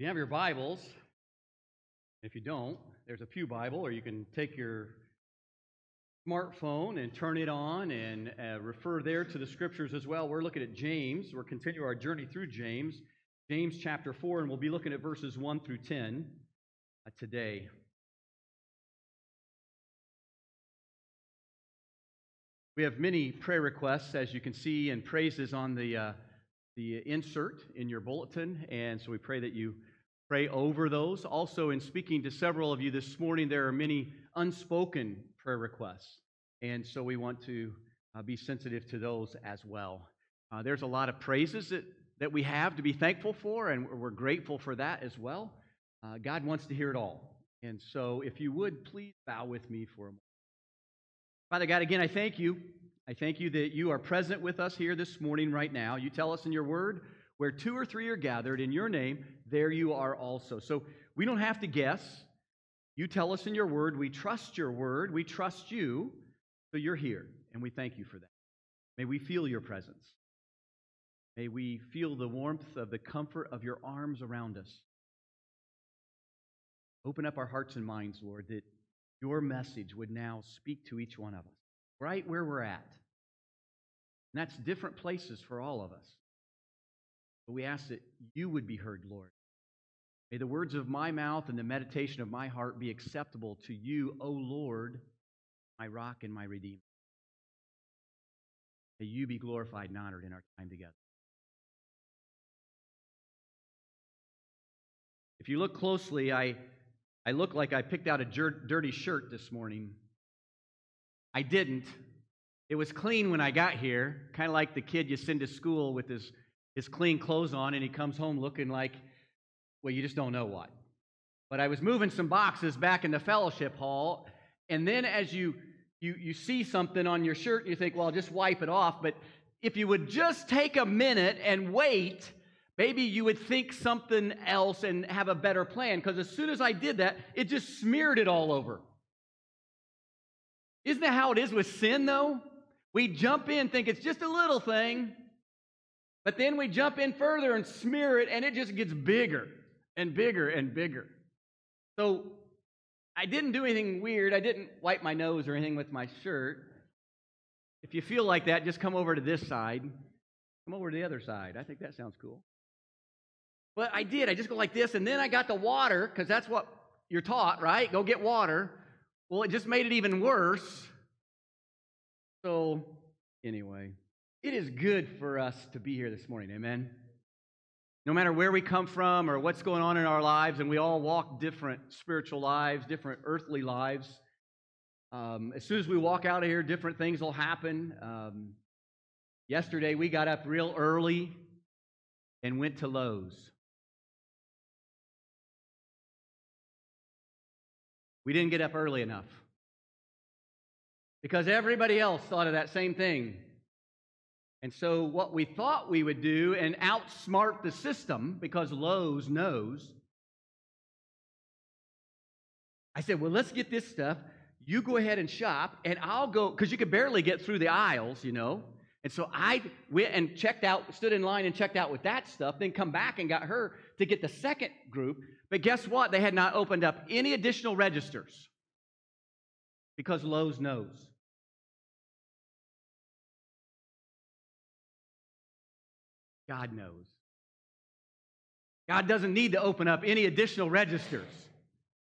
you have your Bibles, if you don't, there's a Pew Bible, or you can take your smartphone and turn it on and uh, refer there to the scriptures as well. We're looking at James. We're continuing our journey through James, James chapter 4, and we'll be looking at verses 1 through 10 uh, today. We have many prayer requests, as you can see, and praises on the, uh, the insert in your bulletin, and so we pray that you pray over those. Also, in speaking to several of you this morning, there are many unspoken prayer requests, and so we want to uh, be sensitive to those as well. Uh, there's a lot of praises that, that we have to be thankful for, and we're grateful for that as well. Uh, God wants to hear it all. And so, if you would, please bow with me for a moment. Father God, again, I thank you. I thank you that you are present with us here this morning, right now. You tell us in your word where two or three are gathered in your name, there you are also. So we don't have to guess. You tell us in your word. We trust your word. We trust you. So you're here, and we thank you for that. May we feel your presence. May we feel the warmth of the comfort of your arms around us. Open up our hearts and minds, Lord, that your message would now speak to each one of us, right where we're at. And that's different places for all of us. But we ask that you would be heard, Lord. May the words of my mouth and the meditation of my heart be acceptable to you, O Lord, my rock and my redeemer. May you be glorified and honored in our time together. If you look closely, I, I look like I picked out a dirty shirt this morning. I didn't. It was clean when I got here, kind of like the kid you send to school with his, his clean clothes on, and he comes home looking like, well, you just don't know what. But I was moving some boxes back in the fellowship hall, and then as you you, you see something on your shirt, and you think, well, I'll just wipe it off. But if you would just take a minute and wait, maybe you would think something else and have a better plan. Because as soon as I did that, it just smeared it all over. Isn't that how it is with sin, though? We jump in, think it's just a little thing, but then we jump in further and smear it, and it just gets bigger and bigger and bigger. So I didn't do anything weird. I didn't wipe my nose or anything with my shirt. If you feel like that, just come over to this side. Come over to the other side. I think that sounds cool. But I did. I just go like this, and then I got the water, because that's what you're taught, right? Go get water. Well, it just made it even worse. So, anyway, it is good for us to be here this morning. Amen. No matter where we come from or what's going on in our lives, and we all walk different spiritual lives, different earthly lives. Um, as soon as we walk out of here, different things will happen. Um, yesterday, we got up real early and went to Lowe's. We didn't get up early enough because everybody else thought of that same thing. And so, what we thought we would do and outsmart the system, because Lowe's knows, I said, Well, let's get this stuff. You go ahead and shop, and I'll go, because you could barely get through the aisles, you know. And so I went and checked out, stood in line and checked out with that stuff, then come back and got her to get the second group. But guess what? They had not opened up any additional registers because Lowe's knows. God knows. God doesn't need to open up any additional registers.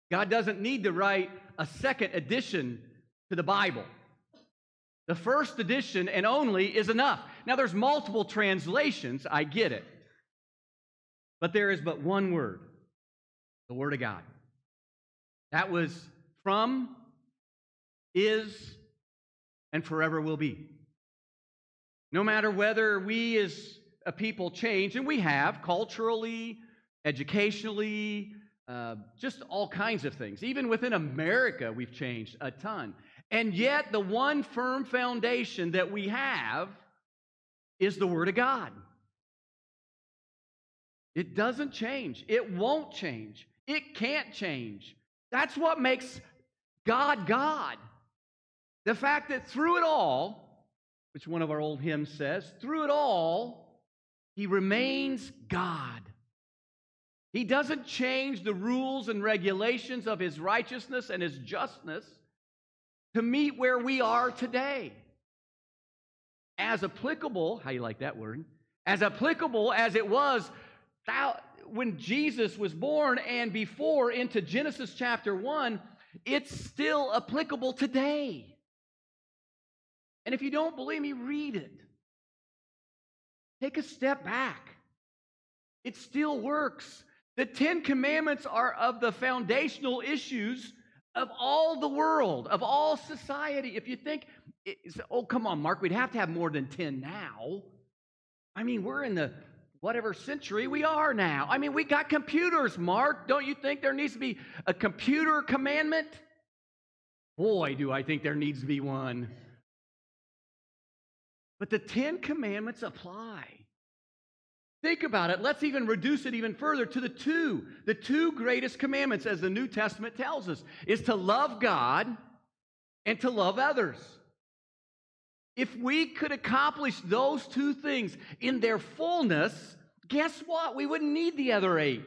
God doesn't need to write a second edition to the Bible. The first edition and only is enough. Now, there's multiple translations, I get it. But there is but one word the Word of God. That was from, is, and forever will be. No matter whether we as a people change, and we have culturally, educationally, uh, just all kinds of things. Even within America, we've changed a ton. And yet, the one firm foundation that we have is the Word of God. It doesn't change, it won't change, it can't change. That's what makes God God. The fact that through it all, which one of our old hymns says, through it all, he remains God. He doesn't change the rules and regulations of his righteousness and his justness to meet where we are today. As applicable, how you like that word? As applicable as it was when Jesus was born and before into Genesis chapter 1, it's still applicable today. And if you don't believe me, read it. Take a step back. It still works. The Ten Commandments are of the foundational issues of all the world, of all society. If you think, oh, come on, Mark, we'd have to have more than 10 now. I mean, we're in the whatever century we are now. I mean, we got computers, Mark. Don't you think there needs to be a computer commandment? Boy, do I think there needs to be one. But the Ten Commandments apply. Think about it. Let's even reduce it even further to the two. The two greatest commandments, as the New Testament tells us, is to love God and to love others. If we could accomplish those two things in their fullness, guess what? We wouldn't need the other eight.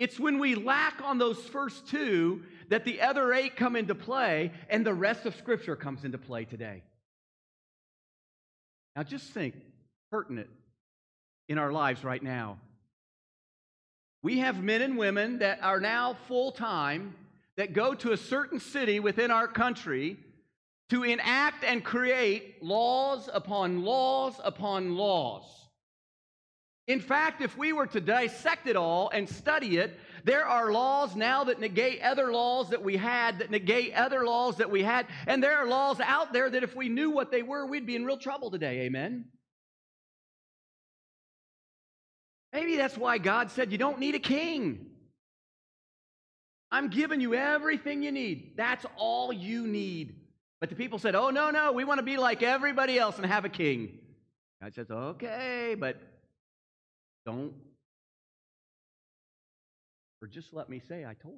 It's when we lack on those first two that the other eight come into play and the rest of Scripture comes into play today. Now, just think pertinent in our lives right now. We have men and women that are now full time that go to a certain city within our country to enact and create laws upon laws upon laws. In fact, if we were to dissect it all and study it, there are laws now that negate other laws that we had, that negate other laws that we had, and there are laws out there that if we knew what they were, we'd be in real trouble today. Amen? Maybe that's why God said you don't need a king. I'm giving you everything you need. That's all you need. But the people said, Oh, no, no, we want to be like everybody else and have a king. God says, Okay, but don't. Or just let me say, I told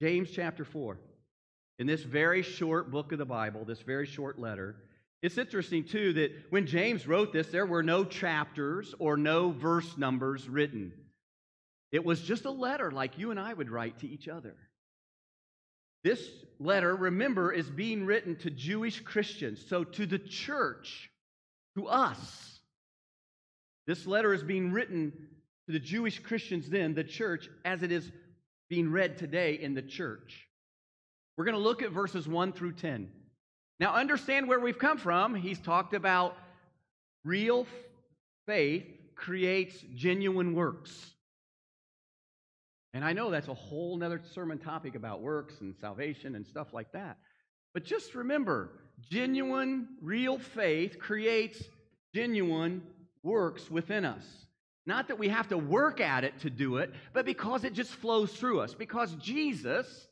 you. James chapter 4. In this very short book of the Bible, this very short letter, it's interesting, too, that when James wrote this, there were no chapters or no verse numbers written. It was just a letter like you and I would write to each other. This letter, remember, is being written to Jewish Christians, so to the church, to us. This letter is being written to the Jewish Christians then, the church, as it is being read today in the church. We're going to look at verses 1 through 10. Now, understand where we've come from. He's talked about real faith creates genuine works. And I know that's a whole other sermon topic about works and salvation and stuff like that. But just remember genuine, real faith creates genuine works within us. Not that we have to work at it to do it, but because it just flows through us. Because Jesus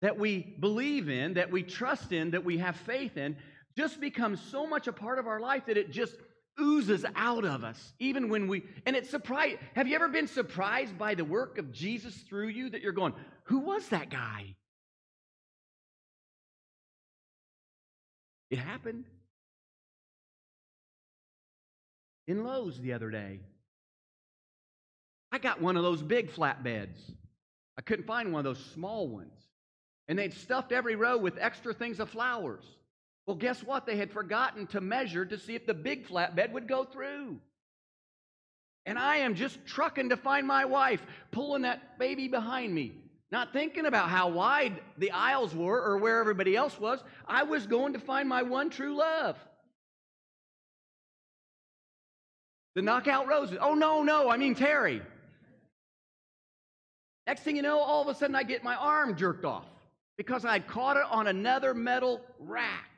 that we believe in, that we trust in, that we have faith in, just becomes so much a part of our life that it just oozes out of us, even when we, and it's surprise. Have you ever been surprised by the work of Jesus through you that you're going, who was that guy? It happened in Lowe's the other day. I got one of those big flatbeds. I couldn't find one of those small ones. And they'd stuffed every row with extra things of flowers. Well, guess what? They had forgotten to measure to see if the big flatbed would go through. And I am just trucking to find my wife, pulling that baby behind me, not thinking about how wide the aisles were or where everybody else was. I was going to find my one true love. The knockout roses. Oh, no, no, I mean Terry. Next thing you know, all of a sudden I get my arm jerked off because I'd caught it on another metal rack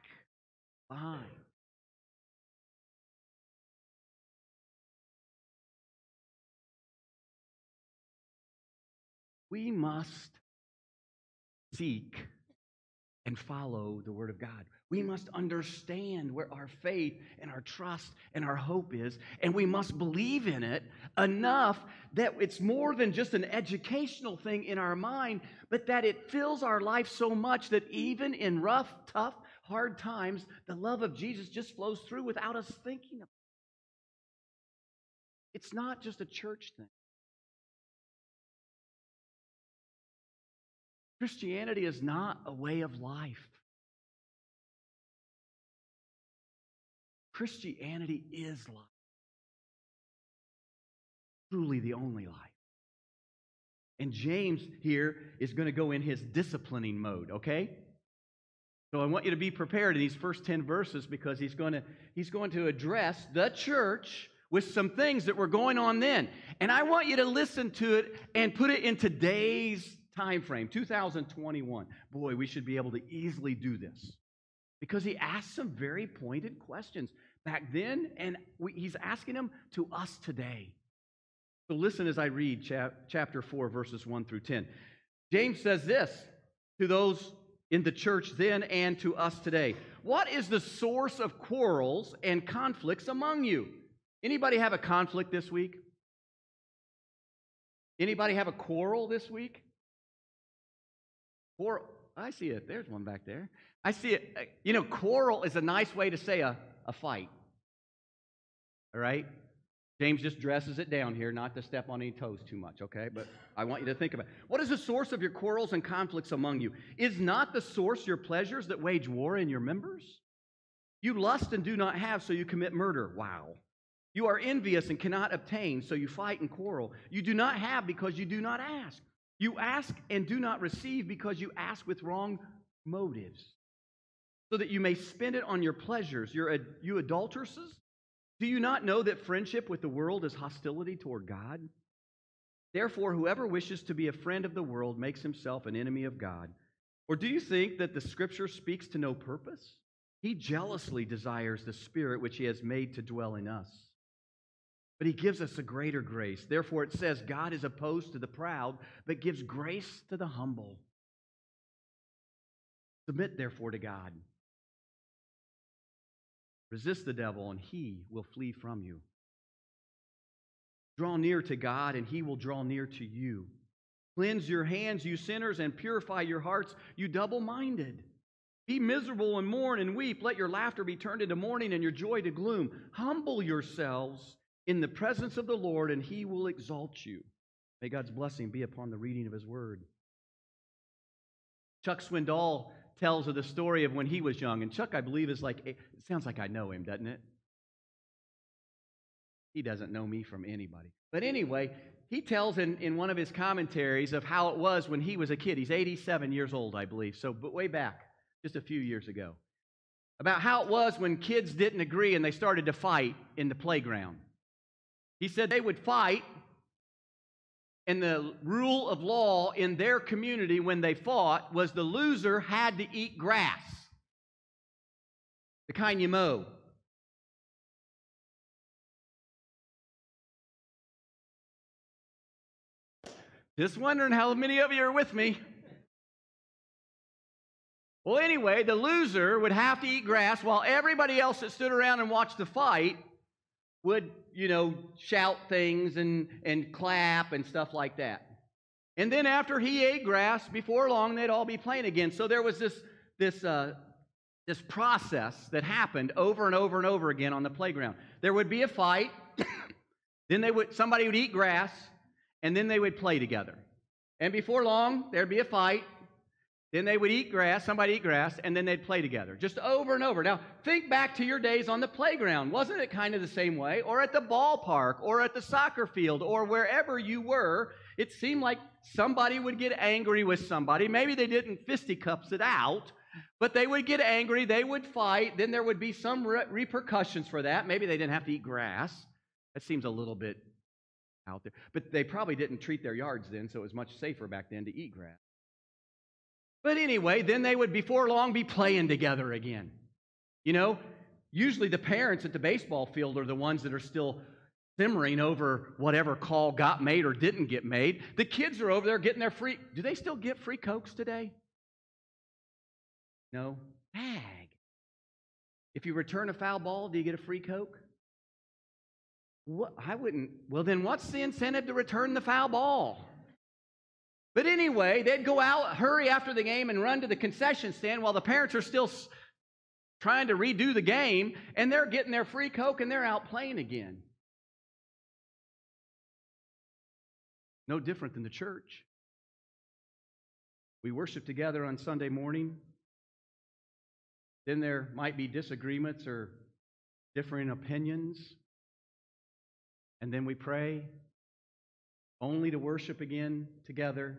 behind. We must seek and follow the Word of God. We must understand where our faith and our trust and our hope is, and we must believe in it enough that it's more than just an educational thing in our mind, but that it fills our life so much that even in rough, tough, hard times, the love of Jesus just flows through without us thinking of it. It's not just a church thing. Christianity is not a way of life. Christianity is life. Truly the only life. And James here is going to go in his disciplining mode, okay? So I want you to be prepared in these first 10 verses because he's going to he's going to address the church with some things that were going on then. And I want you to listen to it and put it in today's time frame, 2021. Boy, we should be able to easily do this. Because he asked some very pointed questions back then and we, he's asking them to us today. So listen as I read chap- chapter 4, verses 1 through 10. James says this to those in the church then and to us today. What is the source of quarrels and conflicts among you? Anybody have a conflict this week? Anybody have a quarrel this week? Quarrel. I see it. There's one back there. I see it. Uh, you know, quarrel is a nice way to say a, a fight. All right? James just dresses it down here, not to step on any toes too much, okay? But I want you to think about it. What is the source of your quarrels and conflicts among you? Is not the source your pleasures that wage war in your members? You lust and do not have, so you commit murder. Wow. You are envious and cannot obtain, so you fight and quarrel. You do not have because you do not ask. You ask and do not receive because you ask with wrong motives, so that you may spend it on your pleasures. You're, you adulteresses? Do you not know that friendship with the world is hostility toward God? Therefore, whoever wishes to be a friend of the world makes himself an enemy of God. Or do you think that the scripture speaks to no purpose? He jealously desires the spirit which he has made to dwell in us. But he gives us a greater grace. Therefore, it says, God is opposed to the proud, but gives grace to the humble. Submit, therefore, to God. Resist the devil, and he will flee from you. Draw near to God, and he will draw near to you. Cleanse your hands, you sinners, and purify your hearts, you double minded. Be miserable and mourn and weep. Let your laughter be turned into mourning and your joy to gloom. Humble yourselves in the presence of the Lord, and he will exalt you. May God's blessing be upon the reading of his word. Chuck Swindoll tells of the story of when he was young. And Chuck, I believe, is like, eh, it sounds like I know him, doesn't it? He doesn't know me from anybody. But anyway, he tells in, in one of his commentaries of how it was when he was a kid. He's 87 years old, I believe. So, but way back, just a few years ago. About how it was when kids didn't agree and they started to fight in the playground. He said they would fight and the rule of law in their community when they fought was the loser had to eat grass, the kind you mow. Just wondering how many of you are with me. Well, anyway, the loser would have to eat grass while everybody else that stood around and watched the fight would, you know, shout things and, and clap and stuff like that. And then after he ate grass, before long, they'd all be playing again. So there was this, this, uh, this process that happened over and over and over again on the playground. There would be a fight, then they would, somebody would eat grass, and then they would play together. And before long, there'd be a fight, then they would eat grass, somebody eat grass, and then they'd play together, just over and over. Now, think back to your days on the playground. Wasn't it kind of the same way? Or at the ballpark, or at the soccer field, or wherever you were? It seemed like somebody would get angry with somebody. Maybe they didn't fisticuffs it out, but they would get angry, they would fight, then there would be some re- repercussions for that. Maybe they didn't have to eat grass. That seems a little bit out there. But they probably didn't treat their yards then, so it was much safer back then to eat grass. But anyway, then they would before long be playing together again. You know, usually the parents at the baseball field are the ones that are still simmering over whatever call got made or didn't get made. The kids are over there getting their free. Do they still get free Cokes today? No? Bag. If you return a foul ball, do you get a free Coke? What? I wouldn't. Well, then what's the incentive to return the foul ball? But anyway, they'd go out, hurry after the game, and run to the concession stand while the parents are still trying to redo the game, and they're getting their free Coke and they're out playing again. No different than the church. We worship together on Sunday morning. Then there might be disagreements or differing opinions. And then we pray only to worship again together,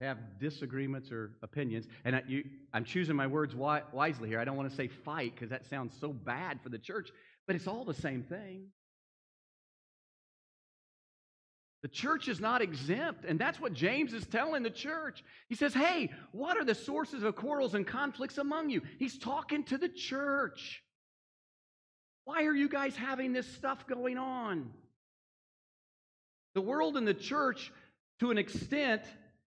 have disagreements or opinions. And I, I'm choosing my words wi- wisely here. I don't want to say fight because that sounds so bad for the church, but it's all the same thing. The church is not exempt, and that's what James is telling the church. He says, Hey, what are the sources of quarrels and conflicts among you? He's talking to the church. Why are you guys having this stuff going on? The world and the church, to an extent,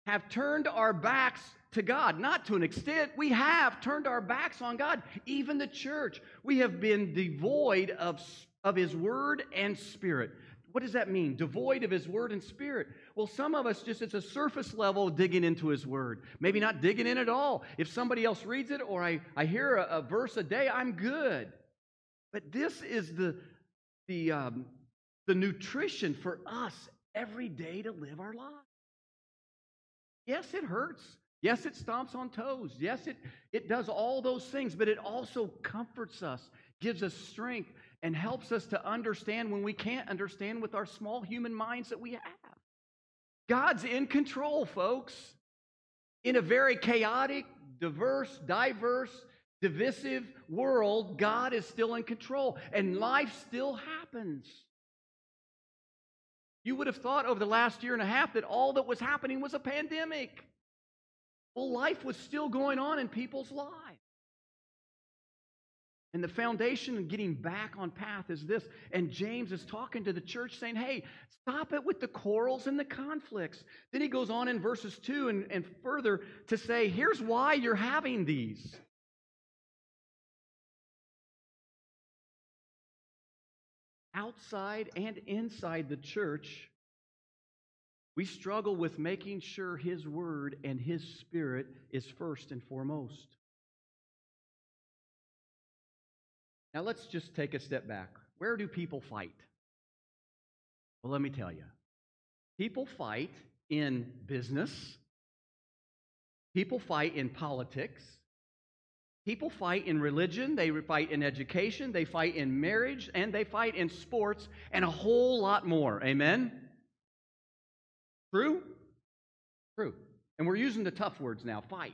have turned our backs to God. Not to an extent, we have turned our backs on God. Even the church, we have been devoid of, of His Word and Spirit. What does that mean? Devoid of His Word and Spirit. Well, some of us just, it's a surface level digging into His Word. Maybe not digging in at all. If somebody else reads it or I, I hear a, a verse a day, I'm good. But this is the, the, um, the nutrition for us every day to live our lives. Yes, it hurts. Yes, it stomps on toes. Yes, it, it does all those things, but it also comforts us, gives us strength, and helps us to understand when we can't understand with our small human minds that we have. God's in control, folks. In a very chaotic, diverse, diverse, divisive world, God is still in control, and life still happens. You would have thought over the last year and a half that all that was happening was a pandemic. Well, life was still going on in people's lives. And the foundation of getting back on path is this. And James is talking to the church saying, hey, stop it with the quarrels and the conflicts. Then he goes on in verses 2 and, and further to say, here's why you're having these. Outside and inside the church, we struggle with making sure His Word and His Spirit is first and foremost. Now, let's just take a step back. Where do people fight? Well, let me tell you. People fight in business, people fight in politics, people fight in religion, they fight in education, they fight in marriage, and they fight in sports, and a whole lot more. Amen? True? True. And we're using the tough words now fight.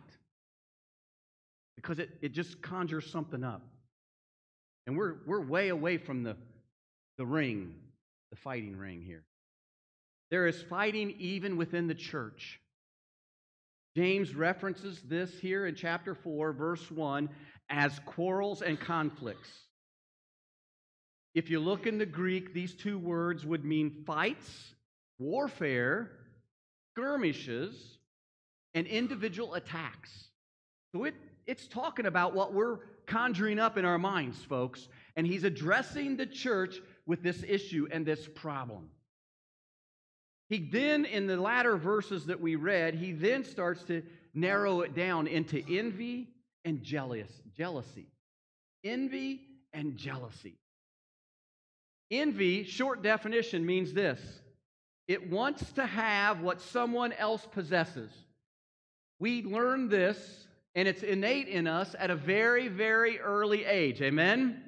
Because it, it just conjures something up. And we're, we're way away from the, the ring, the fighting ring here. There is fighting even within the church. James references this here in chapter 4, verse 1, as quarrels and conflicts. If you look in the Greek, these two words would mean fights, warfare, skirmishes, and individual attacks. So it, it's talking about what we're conjuring up in our minds, folks. And he's addressing the church with this issue and this problem. He then, in the latter verses that we read, he then starts to narrow it down into envy and jealous, jealousy. Envy and jealousy. Envy, short definition, means this it wants to have what someone else possesses. We learn this, and it's innate in us at a very, very early age. Amen?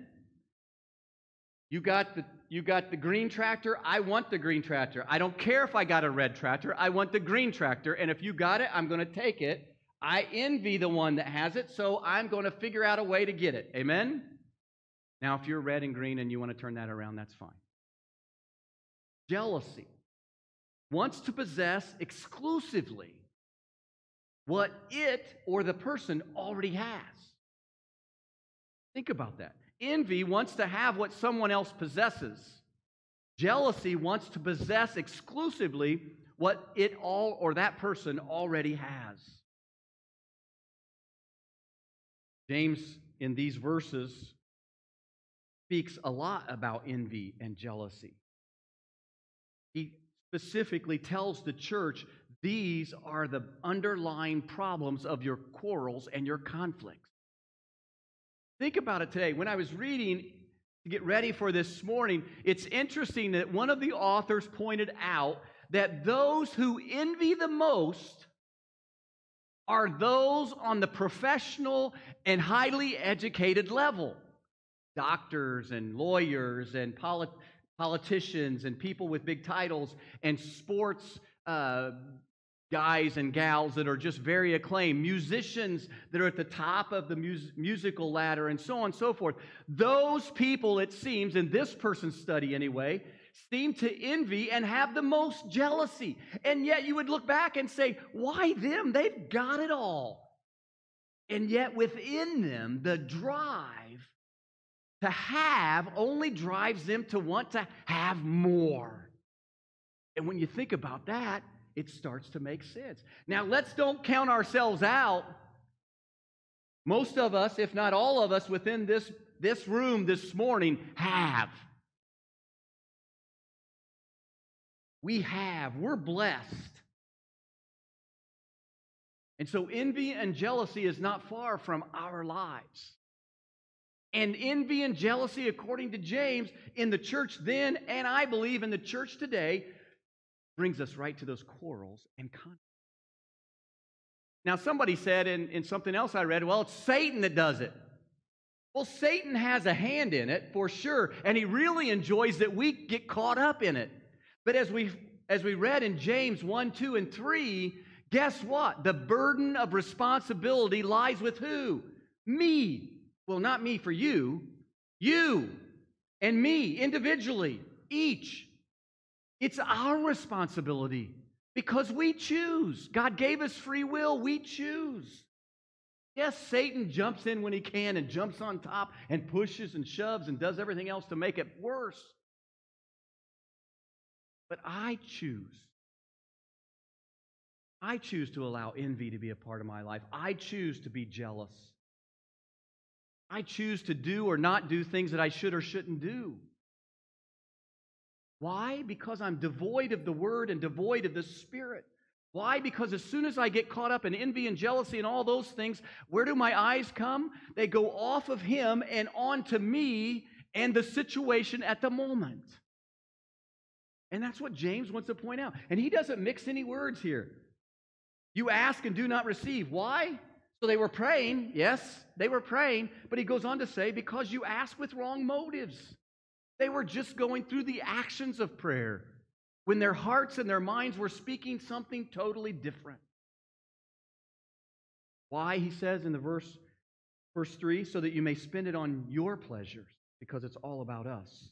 You got the you got the green tractor. I want the green tractor. I don't care if I got a red tractor. I want the green tractor. And if you got it, I'm going to take it. I envy the one that has it, so I'm going to figure out a way to get it. Amen? Now, if you're red and green and you want to turn that around, that's fine. Jealousy wants to possess exclusively what it or the person already has. Think about that. Envy wants to have what someone else possesses. Jealousy wants to possess exclusively what it all or that person already has. James, in these verses, speaks a lot about envy and jealousy. He specifically tells the church these are the underlying problems of your quarrels and your conflicts. Think about it today. When I was reading to get ready for this morning, it's interesting that one of the authors pointed out that those who envy the most are those on the professional and highly educated level doctors and lawyers and polit- politicians and people with big titles and sports uh, guys and gals that are just very acclaimed, musicians that are at the top of the mus- musical ladder, and so on and so forth. Those people, it seems, in this person's study anyway, seem to envy and have the most jealousy. And yet you would look back and say, why them? They've got it all. And yet within them, the drive to have only drives them to want to have more. And when you think about that, it starts to make sense. Now, let's don't count ourselves out. Most of us, if not all of us within this, this room this morning, have. We have. We're blessed. And so, envy and jealousy is not far from our lives. And envy and jealousy, according to James, in the church then, and I believe in the church today, brings us right to those quarrels and conflict. Now, somebody said in, in something else I read, well, it's Satan that does it. Well, Satan has a hand in it for sure, and he really enjoys that we get caught up in it. But as we as we read in James 1, 2, and 3, guess what? The burden of responsibility lies with who? Me. Well, not me for you, you and me individually, each. It's our responsibility because we choose. God gave us free will, we choose. Yes, Satan jumps in when he can and jumps on top and pushes and shoves and does everything else to make it worse. But I choose. I choose to allow envy to be a part of my life. I choose to be jealous. I choose to do or not do things that I should or shouldn't do. Why? Because I'm devoid of the Word and devoid of the Spirit. Why? Because as soon as I get caught up in envy and jealousy and all those things, where do my eyes come? They go off of Him and onto me and the situation at the moment. And that's what James wants to point out. And he doesn't mix any words here. You ask and do not receive. Why? So they were praying. Yes, they were praying. But he goes on to say, because you ask with wrong motives. They were just going through the actions of prayer when their hearts and their minds were speaking something totally different. Why, he says in the verse, verse 3, so that you may spend it on your pleasures, because it's all about us.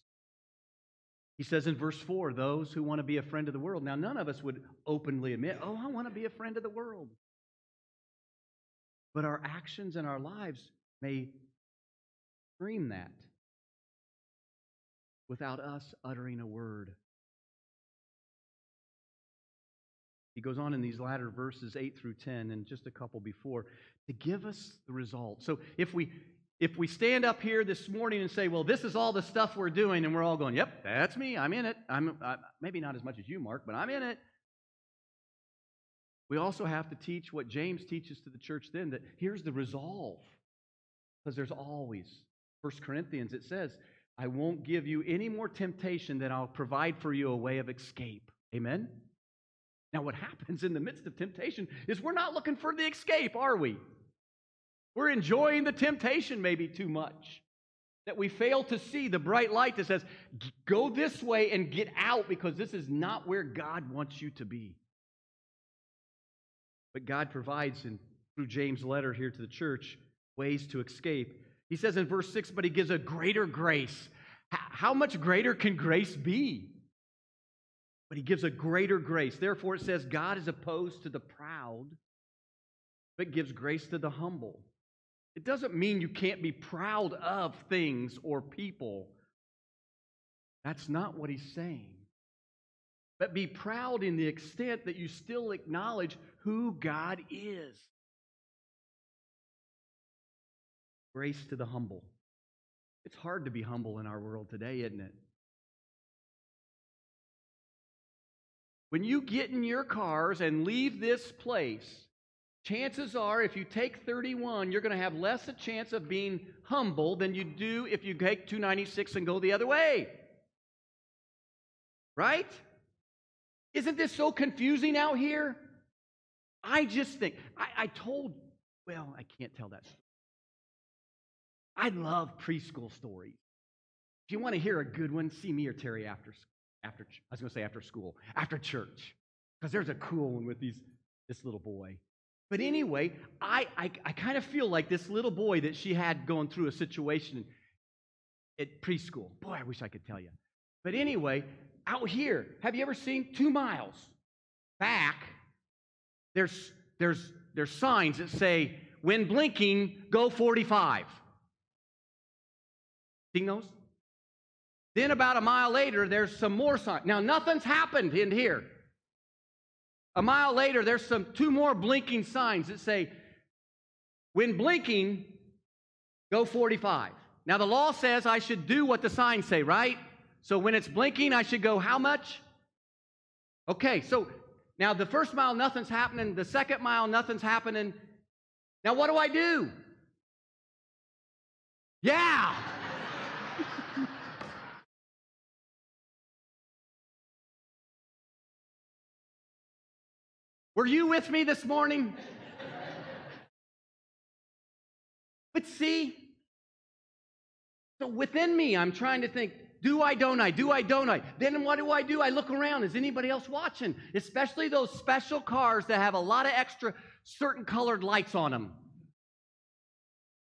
He says in verse 4, those who want to be a friend of the world. Now, none of us would openly admit, oh, I want to be a friend of the world. But our actions and our lives may scream that without us uttering a word. He goes on in these latter verses 8 through 10 and just a couple before to give us the result. So if we if we stand up here this morning and say, "Well, this is all the stuff we're doing," and we're all going, "Yep, that's me. I'm in it. I'm uh, maybe not as much as you, Mark, but I'm in it." We also have to teach what James teaches to the church then that here's the resolve. Because there's always, First Corinthians, it says, I won't give you any more temptation than I'll provide for you a way of escape. Amen? Now, what happens in the midst of temptation is we're not looking for the escape, are we? We're enjoying the temptation maybe too much. That we fail to see the bright light that says, go this way and get out because this is not where God wants you to be. But God provides, in, through James' letter here to the church, ways to escape. He says in verse 6, but he gives a greater grace. How much greater can grace be? But he gives a greater grace. Therefore, it says, God is opposed to the proud, but gives grace to the humble. It doesn't mean you can't be proud of things or people. That's not what he's saying. But be proud in the extent that you still acknowledge who God is. Grace to the humble. It's hard to be humble in our world today, isn't it? When you get in your cars and leave this place, chances are if you take 31, you're going to have less a chance of being humble than you do if you take 296 and go the other way. Right? Isn't this so confusing out here? I just think, I, I told, well, I can't tell that story. I love preschool stories. If you want to hear a good one, see me or Terry after, after I was going to say after school, after church, because there's a cool one with these, this little boy. But anyway, I, I, I kind of feel like this little boy that she had going through a situation at preschool. Boy, I wish I could tell you. But anyway, out here, have you ever seen two miles back? There's, there's, there's signs that say, when blinking, go 45. Seen those? Then about a mile later, there's some more signs. Now, nothing's happened in here. A mile later, there's some two more blinking signs that say, when blinking, go 45. Now, the law says I should do what the signs say, right? So when it's blinking, I should go how much? Okay, so now the first mile, nothing's happening. The second mile, nothing's happening. Now, what do I do? Yeah. Were you with me this morning? but see, so within me, I'm trying to think, do I, don't I? Do I, don't I? Then what do I do? I look around. Is anybody else watching? Especially those special cars that have a lot of extra certain colored lights on them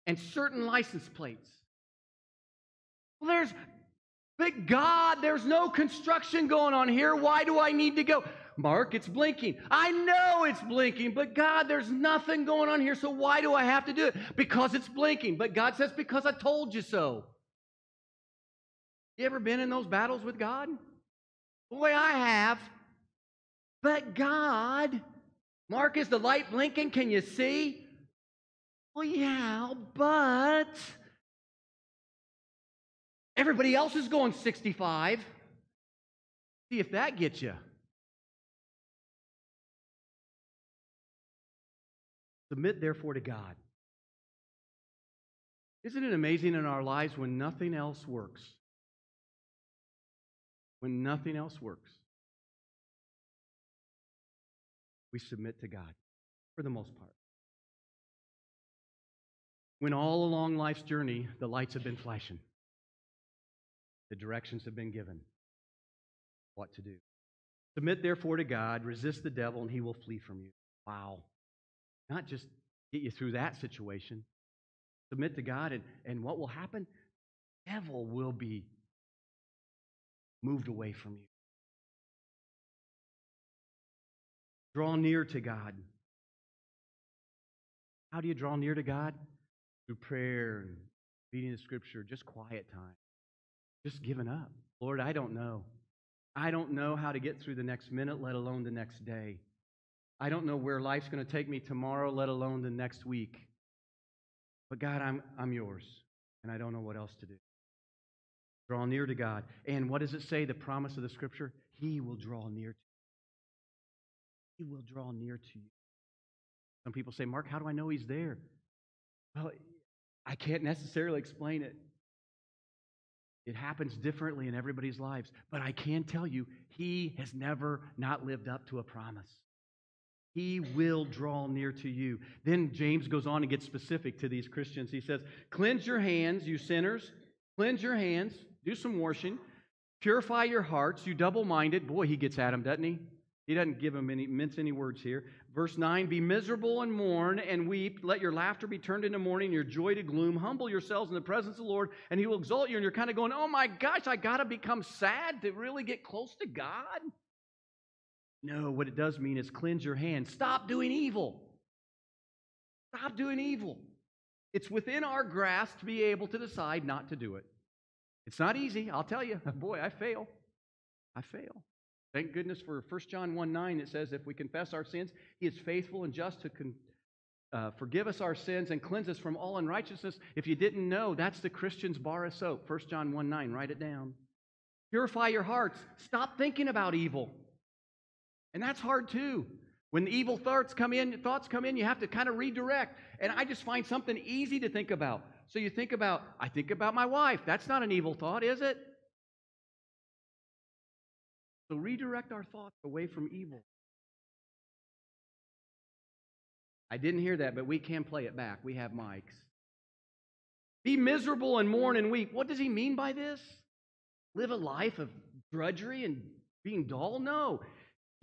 and certain license plates. Well, there's, but God, there's no construction going on here. Why do I need to go? Mark, it's blinking. I know it's blinking, but God, there's nothing going on here, so why do I have to do it? Because it's blinking. But God says, because I told you so. You ever been in those battles with God? Boy, I have. But God, Mark, is the light blinking? Can you see? Well, yeah, but everybody else is going 65. See if that gets you. Submit, therefore, to God. Isn't it amazing in our lives when nothing else works? When nothing else works, we submit to God for the most part. When all along life's journey, the lights have been flashing, the directions have been given, what to do. Submit, therefore, to God, resist the devil, and he will flee from you. Wow. Not just get you through that situation. Submit to God, and, and what will happen? Devil will be moved away from you. Draw near to God. How do you draw near to God? Through prayer and reading the scripture, just quiet time, just giving up. Lord, I don't know. I don't know how to get through the next minute, let alone the next day. I don't know where life's going to take me tomorrow, let alone the next week. But God, I'm, I'm yours, and I don't know what else to do. Draw near to God. And what does it say? The promise of the scripture? He will draw near to you. He will draw near to you. Some people say, Mark, how do I know he's there? Well, I can't necessarily explain it. It happens differently in everybody's lives. But I can tell you, he has never not lived up to a promise. He will draw near to you. Then James goes on and gets specific to these Christians. He says, Cleanse your hands, you sinners. Cleanse your hands. Do some washing. Purify your hearts, you double minded. Boy, he gets at him, doesn't he? He doesn't give him any, mince any words here. Verse 9 Be miserable and mourn and weep. Let your laughter be turned into mourning, your joy to gloom. Humble yourselves in the presence of the Lord, and he will exalt you. And you're kind of going, Oh my gosh, I got to become sad to really get close to God. No, what it does mean is cleanse your hands. Stop doing evil. Stop doing evil. It's within our grasp to be able to decide not to do it. It's not easy, I'll tell you. Boy, I fail. I fail. Thank goodness for 1 John 1 9, it says, If we confess our sins, he is faithful and just to con- uh, forgive us our sins and cleanse us from all unrighteousness. If you didn't know, that's the Christian's bar of soap. 1 John 1 9, write it down. Purify your hearts. Stop thinking about evil. And that's hard too. When the evil thoughts come in, thoughts come in, you have to kind of redirect. And I just find something easy to think about. So you think about, I think about my wife. That's not an evil thought, is it? So redirect our thoughts away from evil. I didn't hear that, but we can play it back. We have mics. Be miserable and mourn and weep. What does he mean by this? Live a life of drudgery and being dull? No.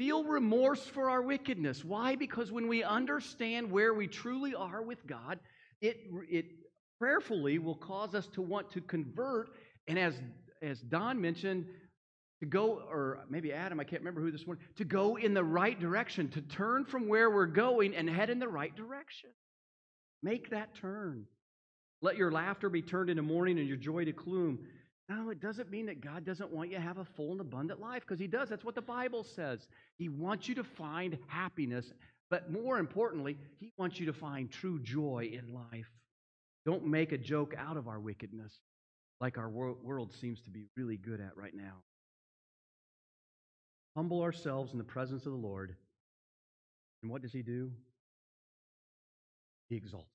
Feel remorse for our wickedness. Why? Because when we understand where we truly are with God, it, it prayerfully will cause us to want to convert. And as, as Don mentioned, to go, or maybe Adam, I can't remember who this one, to go in the right direction, to turn from where we're going and head in the right direction. Make that turn. Let your laughter be turned into mourning and your joy to gloom. No, it doesn't mean that God doesn't want you to have a full and abundant life, because He does. That's what the Bible says. He wants you to find happiness, but more importantly, He wants you to find true joy in life. Don't make a joke out of our wickedness like our world seems to be really good at right now humble ourselves in the presence of the Lord. And what does He do? He exalts.